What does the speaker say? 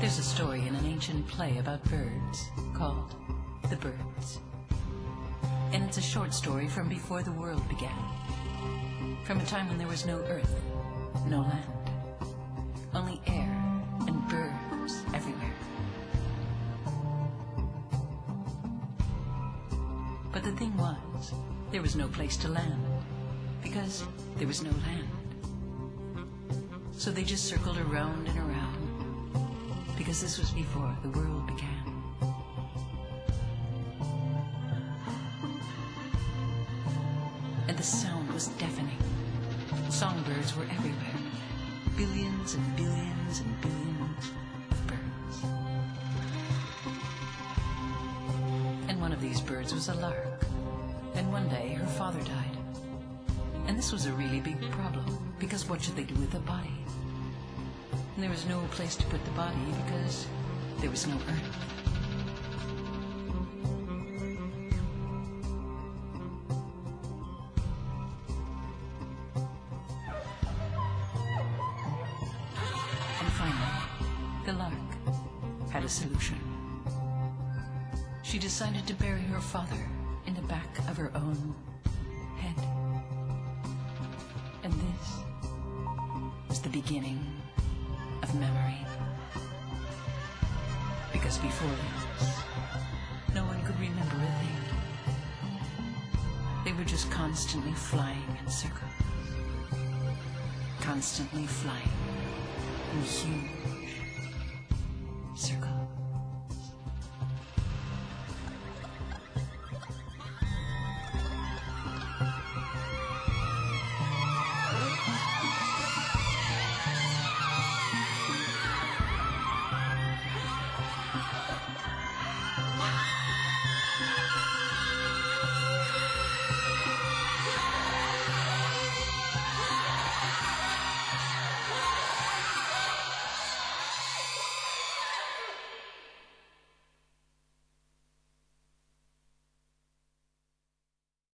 There's a story in an ancient play about birds called The Birds. And it's a short story from before the world began. From a time when there was no earth, no land, only air and birds everywhere. But the thing was, there was no place to land because there was no land. So they just circled around and around because this was before the world began. And the sound was deafening. Songbirds were everywhere. Billions and billions and billions of birds. And one of these birds was a lark. And one day her father died. And this was a really big problem because what should they do with the body? And there was no place to put the body because there was no earth. And finally, the lark had a solution. She decided to bury her father in the back of her own head. And this was the beginning of memory. Because before this, no one could remember a thing. They were just constantly flying in circles. Constantly flying in huge